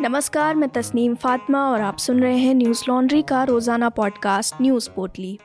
नमस्कार, मैं तस्नीम फातिमा और आप सुन रहे हैं न्यूज़ लॉन्ड्री का रोज़ाना पॉडकास्ट न्यूज़ पोटली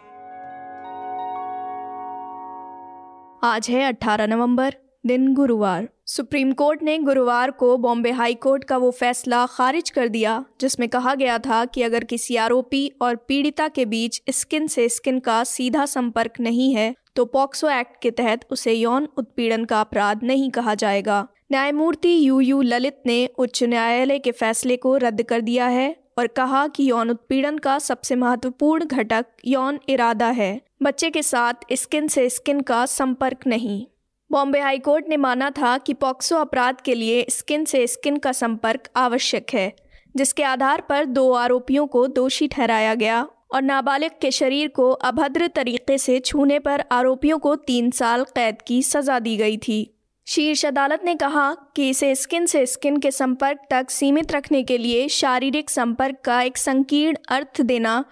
आज है 18 नवंबर, दिन गुरुवार। सुप्रीम कोर्ट ने गुरुवार को बॉम्बे हाई कोर्ट का वो फैसला खारिज कर दिया, जिसमें कहा गया था कि अगर किसी आरोपी और पीड़िता के बीच स्किन से स्किन का सीधा संपर्क नहीं है तो पॉक्सो एक्ट के तहत उसे यौन उत्पीड़न का अपराध नहीं कहा जाएगा। न्यायमूर्ति यू यू ललित ने उच्च न्यायालय के फैसले को रद्द कर दिया है और कहा कि यौन उत्पीड़न का सबसे महत्वपूर्ण घटक यौन इरादा है। बच्चे के साथ स्किन से स्किन का संपर्क नहीं। बॉम्बे हाईकोर्ट ने माना था कि पॉक्सो अपराध के लिए स्किन से स्किन का संपर्क आवश्यक है, जिसके आधार पर दो आरोपियों को दोषी ठहराया गया और नाबालिग के शरीर को अभद्र तरीके से छूने पर आरोपियों को तीन साल कैद की सजा दी गई थी। शीर्ष अदालत ने कहा कि इसे स्किन से स्किन के संपर्क तक सीमित रखने के लिए शारीरिक संपर्क का एक संकीर्ण अर्थ देना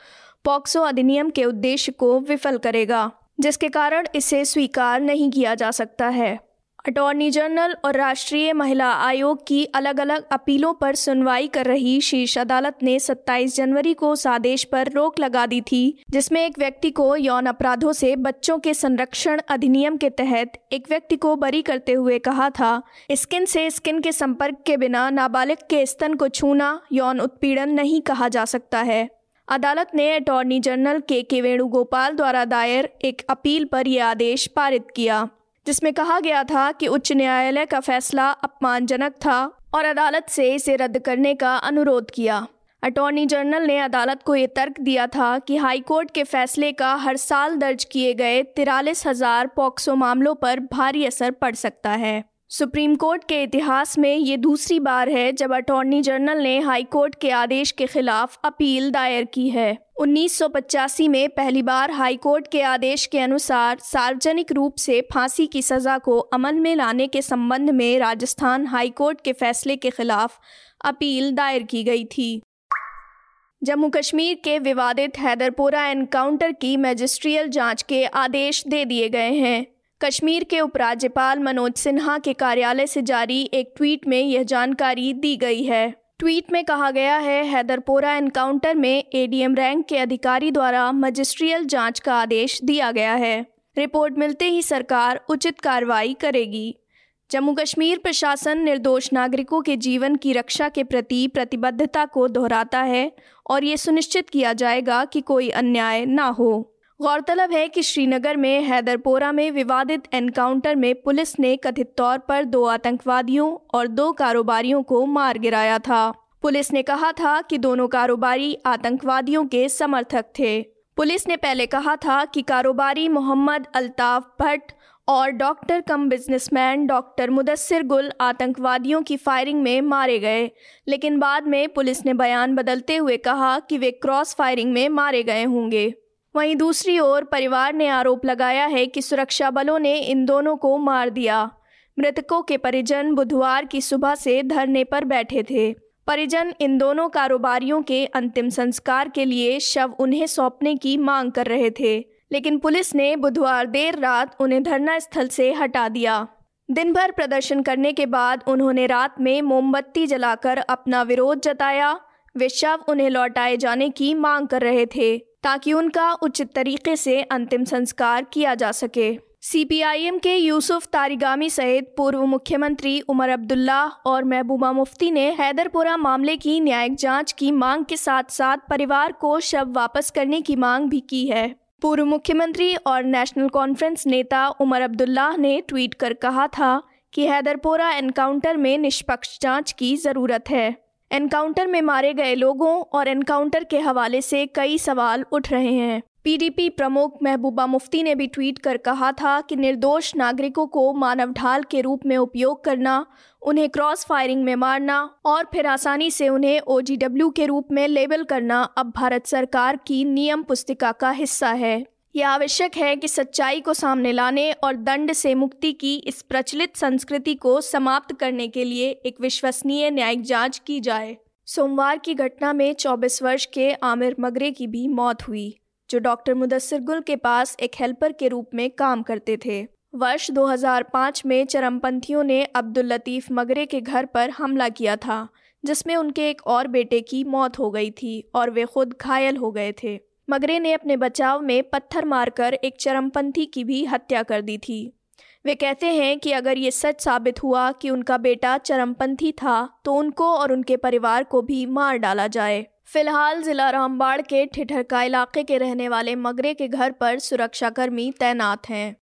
पॉक्सो अधिनियम के उद्देश्य को विफल करेगा, जिसके कारण इसे स्वीकार नहीं किया जा सकता है। अटॉर्नी जनरल और राष्ट्रीय महिला आयोग की अलग अलग अपीलों पर सुनवाई कर रही शीर्ष अदालत ने 27 जनवरी को उस आदेश पर रोक लगा दी थी, जिसमें एक व्यक्ति को यौन अपराधों से बच्चों के संरक्षण अधिनियम के तहत एक व्यक्ति को बरी करते हुए कहा था। स्किन से स्किन के संपर्क के बिना नाबालिग के स्तन को छूना यौन उत्पीड़न नहीं कहा जा सकता है। अदालत ने अटॉर्नी जनरल के के वेणुगोपाल द्वारा दायर एक अपील पर यह आदेश पारित किया। जिसमें कहा गया था कि उच्च न्यायालय का फैसला अपमानजनक था और अदालत से इसे रद्द करने का अनुरोध किया। अटॉर्नी जनरल ने अदालत को ये तर्क दिया था कि हाईकोर्ट के फैसले का हर साल दर्ज किए गए तिरालीस हज़ार पॉक्सो मामलों पर भारी असर पड़ सकता है। सुप्रीम कोर्ट के इतिहास में ये दूसरी बार है जब अटॉर्नी जनरल ने हाई कोर्ट के आदेश के खिलाफ अपील दायर की है। 1985 में पहली बार हाई कोर्ट के आदेश के अनुसार सार्वजनिक रूप से फांसी की सज़ा को अमल में लाने के संबंध में राजस्थान हाई कोर्ट के फैसले के खिलाफ अपील दायर की गई थी। जम्मू कश्मीर के विवादित हैदरपोरा एनकाउंटर की मैजिस्ट्रियल जाँच के आदेश दे दिए गए हैं। कश्मीर के उपराज्यपाल मनोज सिन्हा के कार्यालय से जारी एक ट्वीट में यह जानकारी दी गई है। ट्वीट में कहा गया है, हैदरपोरा एनकाउंटर में एडीएम रैंक के अधिकारी द्वारा मजिस्ट्रियल जाँच का आदेश दिया गया है। रिपोर्ट मिलते ही सरकार उचित कार्रवाई करेगी। जम्मू कश्मीर प्रशासन निर्दोष नागरिकों के जीवन की रक्षा के प्रति प्रतिबद्धता को दोहराता है और ये सुनिश्चित किया जाएगा कि कोई अन्याय ना हो। गौरतलब है कि श्रीनगर में हैदरपोरा में विवादित एनकाउंटर में पुलिस ने कथित तौर पर दो आतंकवादियों और दो कारोबारियों को मार गिराया था। पुलिस ने कहा था कि दोनों कारोबारी आतंकवादियों के समर्थक थे। पुलिस ने पहले कहा था कि कारोबारी मोहम्मद अल्ताफ भट्ट और doctor cum businessman doctor Mudasir Gul आतंकवादियों की फायरिंग में मारे गए। लेकिन बाद में पुलिस ने बयान बदलते हुए कहा कि वे क्रॉस फायरिंग में मारे गए होंगे। वहीं दूसरी ओर परिवार ने आरोप लगाया है कि सुरक्षा बलों ने इन दोनों को मार दिया। मृतकों के परिजन बुधवार की सुबह से धरने पर बैठे थे। परिजन इन दोनों कारोबारियों के अंतिम संस्कार के लिए शव उन्हें सौंपने की मांग कर रहे थे, लेकिन पुलिस ने बुधवार देर रात उन्हें धरना स्थल से हटा दिया। दिन भर प्रदर्शन करने के बाद उन्होंने रात में मोमबत्ती जलाकर अपना विरोध जताया। वे शव उन्हें लौटाए जाने की मांग कर रहे थे। ताकि उनका उचित तरीके से अंतिम संस्कार किया जा सके। सीपीआईएम के यूसुफ तारिगामी सहित पूर्व मुख्यमंत्री उमर अब्दुल्ला और महबूबा मुफ्ती ने हैदरपुरा मामले की न्यायिक जाँच की मांग के साथ साथ परिवार को शव वापस करने की मांग भी की है। पूर्व मुख्यमंत्री और नेशनल कॉन्फ्रेंस नेता उमर अब्दुल्ला ने ट्वीट कर कहा था कि हैदरपोरा एनकाउंटर में निष्पक्ष जाँच की ज़रूरत है। एनकाउंटर में मारे गए लोगों और एनकाउंटर के हवाले से कई सवाल उठ रहे हैं। पीडीपी प्रमुख महबूबा मुफ्ती ने भी ट्वीट कर कहा था कि निर्दोष नागरिकों को मानव ढाल के रूप में उपयोग करना, उन्हें क्रॉस फायरिंग में मारना और फिर आसानी से उन्हें ओजीडब्ल्यू के रूप में लेबल करना अब भारत सरकार की नियम पुस्तिका का हिस्सा है। यह आवश्यक है कि सच्चाई को सामने लाने और दंड से मुक्ति की इस प्रचलित संस्कृति को समाप्त करने के लिए एक विश्वसनीय न्यायिक जाँच की जाए। सोमवार की घटना में 24 वर्ष के आमिर मगरे की भी मौत हुई, जो डॉक्टर मुदस्सिर गुल के पास एक हेल्पर के रूप में काम करते थे। वर्ष 2005 में चरमपंथियों ने अब्दुल लतीफ़ मगरे के घर पर हमला किया था, जिसमें उनके एक और बेटे की मौत हो गई थी और वे खुद घायल हो गए थे। मगरे ने अपने बचाव में पत्थर मारकर एक चरमपंथी की भी हत्या कर दी थी। वे कहते हैं कि अगर ये सच साबित हुआ कि उनका बेटा चरमपंथी था तो उनको और उनके परिवार को भी मार डाला जाए। फ़िलहाल जिला रामबाड़ के ठिठरका इलाके के रहने वाले मगरे के घर पर सुरक्षाकर्मी तैनात हैं।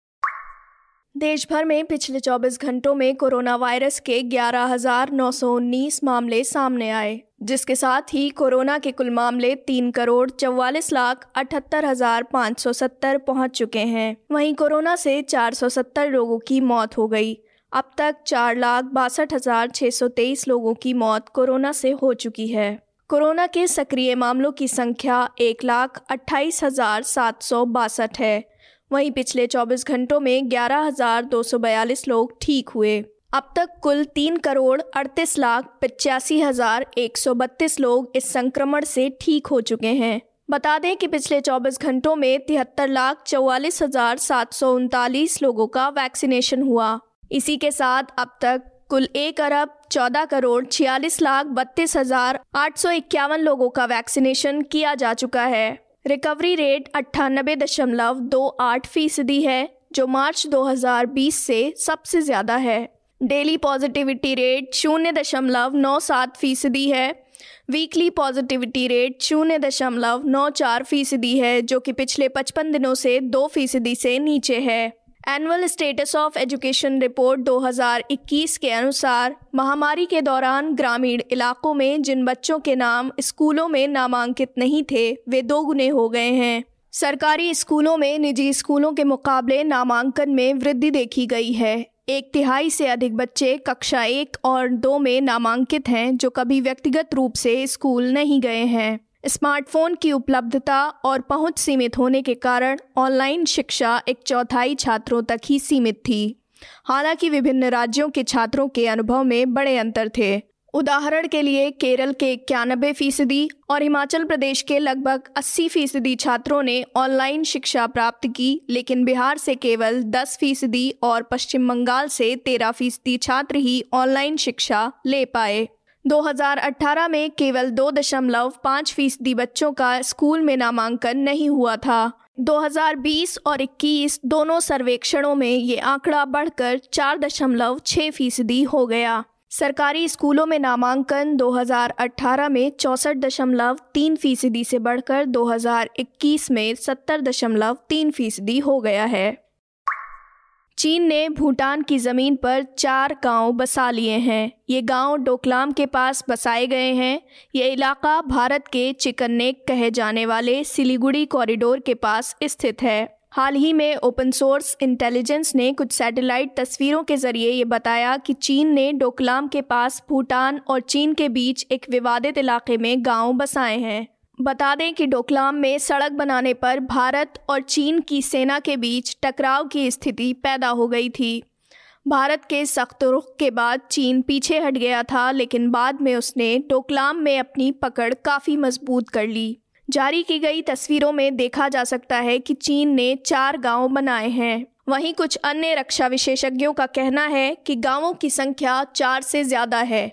देश भर में पिछले 24 घंटों में कोरोना वायरस के 11,919 मामले सामने आए जिसके साथ ही कोरोना के कुल मामले तीन करोड़ चौवालीस लाख अठहत्तर हज़ार पाँच सौ सत्तर पहुँच चुके हैं। वहीं कोरोना से 470 लोगों की मौत हो गई। अब तक चार लाख बासठ हज़ार छः सौ तेईस लोगों की मौत कोरोना से हो चुकी है। कोरोना के सक्रिय मामलों की संख्या एक लाख अट्ठाईस हज़ार सात सौ बासठ है। वहीं पिछले 24 घंटों में ग्यारह हज़ार दो सौ बयालीस लोग ठीक हुए। अब तक कुल तीन करोड़ अड़तीस लाख पचासी हज़ार एक सौ बत्तीस लोग इस संक्रमण से ठीक हो चुके हैं। बता दें कि पिछले 24 घंटों में तिहत्तर लाख चौवालीस हज़ार सात सौ उनतालीस लोगों का वैक्सीनेशन हुआ। इसी के साथ अब तक कुल एक अरब चौदह करोड़ छियालीस लाख बत्तीस हज़ार आठ सौ इक्यावन लोगों का वैक्सीनेशन किया जा चुका है। रिकवरी रेट अट्ठानबे दशमलव दो आठ फ़ीसदी है, जो मार्च 2020 से सबसे ज़्यादा है। डेली पॉजिटिविटी रेट शून्य दशमलव नौ सात फ़ीसदी है। वीकली पॉजिटिविटी रेट शून्य दशमलव नौ चार फ़ीसदी है, जो कि पिछले पचपन दिनों से दो फ़ीसदी से नीचे है। Annual status of education report 2021 के अनुसार महामारी के दौरान ग्रामीण इलाकों में जिन बच्चों के नाम स्कूलों में नामांकित नहीं थे, वे दोगुने हो गए हैं। सरकारी स्कूलों में निजी स्कूलों के मुकाबले नामांकन में वृद्धि देखी गई है। एक तिहाई से अधिक बच्चे कक्षा एक और दो में नामांकित हैं, जो कभी व्यक्तिगत रूप से स्कूल नहीं गए हैं। स्मार्टफ़ोन की उपलब्धता और पहुँच सीमित होने के कारण ऑनलाइन शिक्षा एक चौथाई छात्रों तक ही सीमित थी। हालाँकि विभिन्न राज्यों के छात्रों के अनुभव में बड़े अंतर थे। उदाहरण के लिए केरल के इक्यानबे फ़ीसदी और हिमाचल प्रदेश के लगभग 80 फ़ीसदी छात्रों ने ऑनलाइन शिक्षा प्राप्त की, लेकिन बिहार से केवल 10 फ़ीसदी और पश्चिम बंगाल से 13 फ़ीसदी छात्र ही ऑनलाइन शिक्षा ले पाए। 2018 में केवल दो दशमलव पाँच फ़ीसदी बच्चों का स्कूल में नामांकन नहीं हुआ था। 2020 और 21 दोनों सर्वेक्षणों में ये आंकड़ा बढ़कर चार दशमलव छः फ़ीसदी हो गया। सरकारी स्कूलों में नामांकन 2018 में चौंसठ दशमलव तीन फ़ीसदी से बढ़कर 2021 में सत्तर दशमलव तीन फ़ीसदी हो गया है। चीन ने भूटान की ज़मीन पर चार गाँव बसा लिए हैं। ये गाँव डोकलाम के पास बसाए गए हैं। ये इलाका भारत के चिकन्नेक कहे जाने वाले सिलीगुड़ी कॉरिडोर के पास स्थित है। हाल ही में ओपन सोर्स इंटेलिजेंस ने कुछ सैटेलाइट तस्वीरों के ज़रिए ये बताया कि चीन ने डोकलाम के पास भूटान और चीन के बीच एक विवादित इलाके में गाँव बसाए हैं। बता दें कि डोकलाम में सड़क बनाने पर भारत और चीन की सेना के बीच टकराव की स्थिति पैदा हो गई थी। भारत के सख्त रुख के बाद चीन पीछे हट गया था, लेकिन बाद में उसने डोकलाम में अपनी पकड़ काफ़ी मज़बूत कर ली। जारी की गई तस्वीरों में देखा जा सकता है कि चीन ने चार गाँव बनाए हैं। वहीं कुछ अन्य रक्षा विशेषज्ञों का कहना है कि गाँवों की संख्या चार से ज़्यादा है।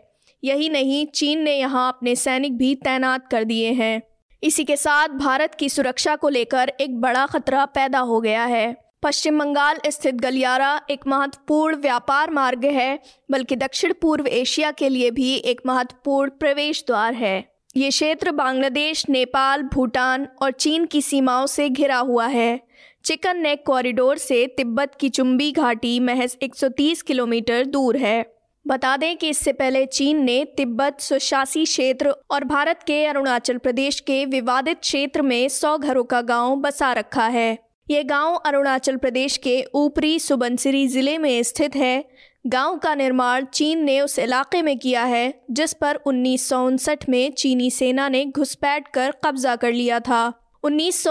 यही नहीं, चीन ने यहाँ अपने सैनिक भी तैनात कर दिए हैं। इसी के साथ भारत की सुरक्षा को लेकर एक बड़ा खतरा पैदा हो गया है। पश्चिम बंगाल स्थित गलियारा एक महत्वपूर्ण व्यापार मार्ग है, बल्कि दक्षिण पूर्व एशिया के लिए भी एक महत्वपूर्ण प्रवेश द्वार है। ये क्षेत्र बांग्लादेश, नेपाल, भूटान और चीन की सीमाओं से घिरा हुआ है। चिकन नेक कॉरिडोर से तिब्बत की चुंबी घाटी महज 130 किलोमीटर दूर है। बता दें कि इससे पहले चीन ने तिब्बत स्वशासी क्षेत्र और भारत के अरुणाचल प्रदेश के विवादित क्षेत्र में सौ घरों का गाँव बसा रखा है। ये गाँव अरुणाचल प्रदेश के ऊपरी सुबनसिरी ज़िले में स्थित है। गाँव का निर्माण चीन ने उस इलाके में किया है, जिस पर उन्नीस सौ उनसठ में चीनी सेना ने घुसपैठ कर कब्जा कर लिया था। उन्नीस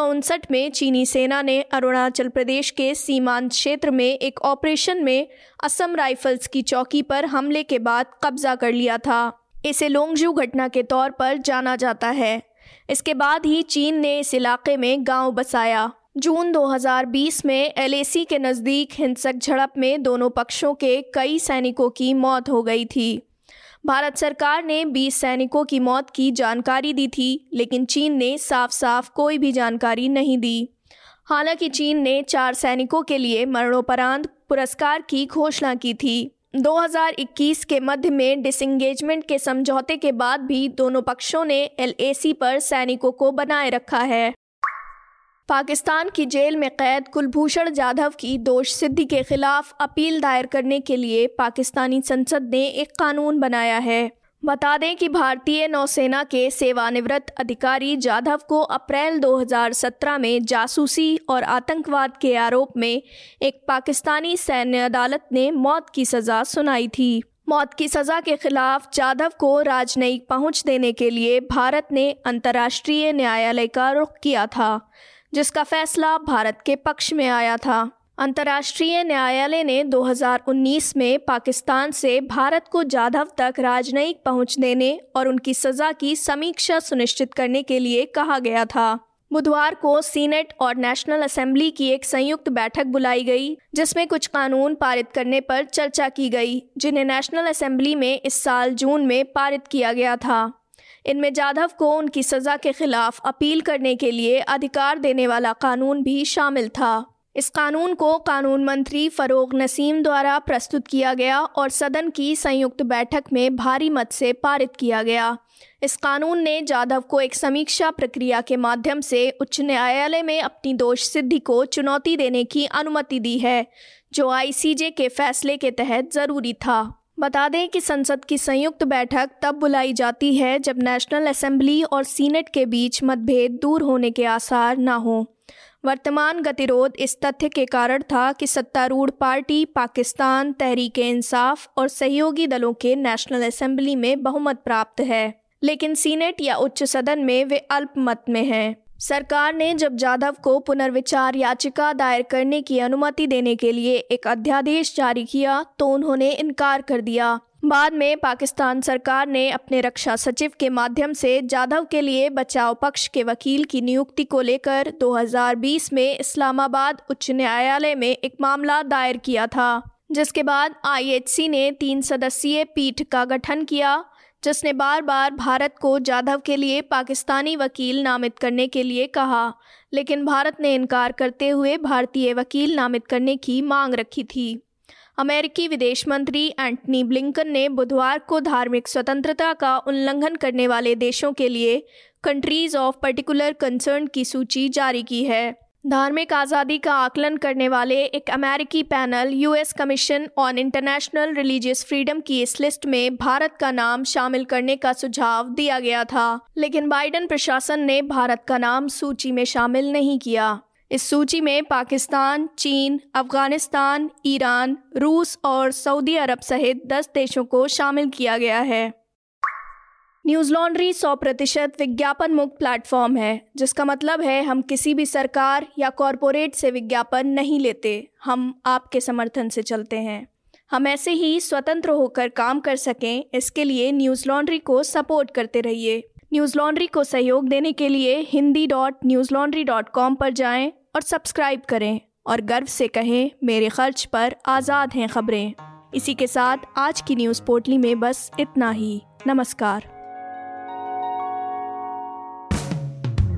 में चीनी सेना ने अरुणाचल प्रदेश के सीमांत क्षेत्र में एक ऑपरेशन में असम राइफल्स की चौकी पर हमले के बाद कब्जा कर लिया था। इसे लोंगजू घटना के तौर पर जाना जाता है। इसके बाद ही चीन ने इस इलाके में गाँव बसाया। जून 2020 में एलएसी के नज़दीक हिंसक झड़प में दोनों पक्षों के कई सैनिकों की मौत हो गई थी। भारत सरकार ने 20 सैनिकों की मौत की जानकारी दी थी, लेकिन चीन ने साफ़ साफ़ कोई भी जानकारी नहीं दी। हालाँकि चीन ने चार सैनिकों के लिए मरणोपरांत पुरस्कार की घोषणा की थी। 2021 के मध्य में डिसंगेजमेंट के समझौते के बाद भी दोनों पक्षों ने एलएसी पर सैनिकों को बनाए रखा है। पाकिस्तान की जेल में कैद कुलभूषण जाधव की दोष सिद्धि के खिलाफ अपील दायर करने के लिए पाकिस्तानी संसद ने एक कानून बनाया है। बता दें कि भारतीय नौसेना के सेवानिवृत्त अधिकारी जाधव को अप्रैल 2017 में जासूसी और आतंकवाद के आरोप में एक पाकिस्तानी सैन्य अदालत ने मौत की सज़ा सुनाई थी। मौत की सज़ा के खिलाफ जाधव को राजनयिक पहुँच देने के लिए भारत ने अंतर्राष्ट्रीय न्यायालय का रुख किया था। जिसका फैसला भारत के पक्ष में आया था। अंतर्राष्ट्रीय न्यायालय ने 2019 में पाकिस्तान से भारत को जाधव तक राजनयिक पहुँच देने और उनकी सज़ा की समीक्षा सुनिश्चित करने के लिए कहा गया था। बुधवार को सीनेट और नेशनल असेंबली की एक संयुक्त बैठक बुलाई गई, जिसमें कुछ कानून पारित करने पर चर्चा की गई, जिन्हें नेशनल असेंबली में इस साल जून में पारित किया गया था। इनमें जाधव को उनकी सज़ा के खिलाफ अपील करने के लिए अधिकार देने वाला कानून भी शामिल था। इस कानून को कानून मंत्री फरोग नसीम द्वारा प्रस्तुत किया गया और सदन की संयुक्त बैठक में भारी मत से पारित किया गया। इस कानून ने जाधव को एक समीक्षा प्रक्रिया के माध्यम से उच्च न्यायालय में अपनी दोष सिद्धि को चुनौती देने की अनुमति दी है, जो आईसीजे के फैसले के तहत ज़रूरी था। बता दें कि संसद की संयुक्त बैठक तब बुलाई जाती है जब नेशनल असेंबली और सीनेट के बीच मतभेद दूर होने के आसार न हों। वर्तमान गतिरोध इस तथ्य के कारण था कि सत्तारूढ़ पार्टी पाकिस्तान, तहरीक इंसाफ और सहयोगी दलों के नेशनल असेंबली में बहुमत प्राप्त है, लेकिन सीनेट या उच्च सदन में वे अल्पमत में हैं। सरकार ने जब जाधव को पुनर्विचार याचिका दायर करने की अनुमति देने के लिए एक अध्यादेश जारी किया तो उन्होंने इनकार कर दिया। बाद में पाकिस्तान सरकार ने अपने रक्षा सचिव के माध्यम से जाधव के लिए बचाव पक्ष के वकील की नियुक्ति को लेकर 2020 में इस्लामाबाद उच्च न्यायालय में एक मामला दायर किया था, जिसके बाद आईएचसी ने तीन सदस्यीय पीठ का गठन किया। जिसने बार बार भारत को जाधव के लिए पाकिस्तानी वकील नामित करने के लिए कहा। लेकिन भारत ने इनकार करते हुए भारतीय वकील नामित करने की मांग रखी थी। अमेरिकी विदेश मंत्री एंटनी ब्लिंकन ने बुधवार को धार्मिक स्वतंत्रता का उल्लंघन करने वाले देशों के लिए कंट्रीज़ ऑफ़ पर्टिकुलर कंसर्न की सूची जारी की है। धार्मिक आज़ादी का आकलन करने वाले एक अमेरिकी panel, US commission on international religious freedom की इस लिस्ट में भारत का नाम शामिल करने का सुझाव दिया गया था। लेकिन बाइडन प्रशासन ने भारत का नाम सूची में शामिल नहीं किया। इस सूची में पाकिस्तान, चीन, अफ़गानिस्तान, ईरान, रूस और सऊदी अरब सहित दस देशों को शामिल किया गया है। न्यूज़ लॉन्ड्री सौ प्रतिशत विज्ञापन मुक्त प्लेटफॉर्म है, जिसका मतलब है हम किसी भी सरकार या कॉरपोरेट से विज्ञापन नहीं लेते, हम आपके समर्थन से चलते हैं। हम ऐसे ही स्वतंत्र होकर काम कर सकें, इसके लिए न्यूज़ लॉन्ड्री को सपोर्ट करते रहिए। न्यूज़ लॉन्ड्री को सहयोग देने के लिए Hindi dot newslaundry dot com पर जाएँ और सब्सक्राइब करें, और गर्व से कहें, मेरे खर्च पर आज़ाद हैं खबरें। इसी के साथ आज की न्यूज़ पोर्टली में बस इतना ही। नमस्कार।